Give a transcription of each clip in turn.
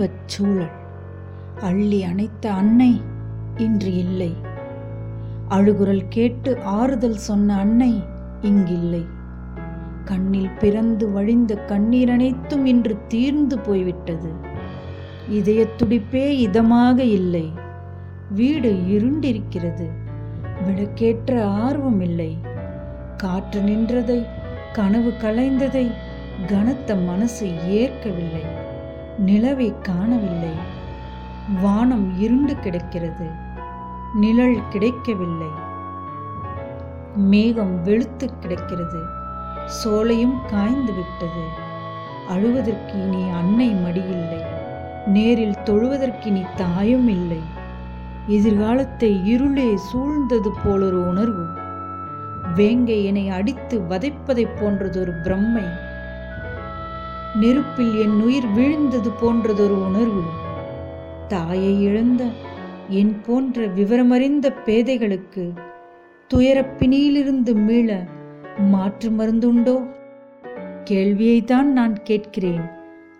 துன்பச் சூழல். அள்ளி அணைத்த அன்னை இன்று இல்லை. அழுகுரல் கேட்டு ஆறுதல் சொன்ன அன்னை இங்கில்லை. கண்ணில் பிறந்து வழிந்த கண்ணீர் அனைத்தும் இன்று தீர்ந்து போய்விட்டது. இதயத் துடிப்பே இதமாக இல்லை. வீடு இருண்டிருக்கிறது. விளக்கேற்ற ஆர்வம் இல்லை. காற்று நின்றதை கனவு கலைந்ததை கனத்த மனசு ஏற்கவில்லை. நிலவை காணவில்லை. வானம் இருண்டு கிடக்கிறது. நிழல் கிடைக்கவில்லை. மேகம் வெளுத்து கிடக்கிறது. சோலையும் காய்ந்து விட்டது. அழுவதற்கு இனி அன்னை மடியில்லை. நேரில் தொழுவதற்கு இனி தாயும் இல்லை. எதிர்காலத்தை இருளே சூழ்ந்தது போலொரு உணர்வு. வேங்கை என்னை அடித்து வதைப்பதைப் போன்றதொரு பிரம்மை நெருப்பில் என் உயிர் விழுந்தது போன்றதொரு உணர்வு. தாயை இழந்த என் போன்ற விவரமறிந்த பேதைகளுக்கு துயரப்பிணியிலிருந்து மீள மாற்று மருந்துண்டோ? கேள்வியைத்தான் நான் கேட்கிறேன்.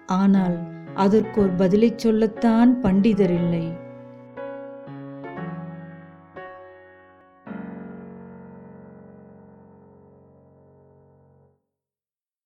ஆனால் அதற்கோர் பதிலைச் சொல்லத்தான் பண்டிதர் இல்லை.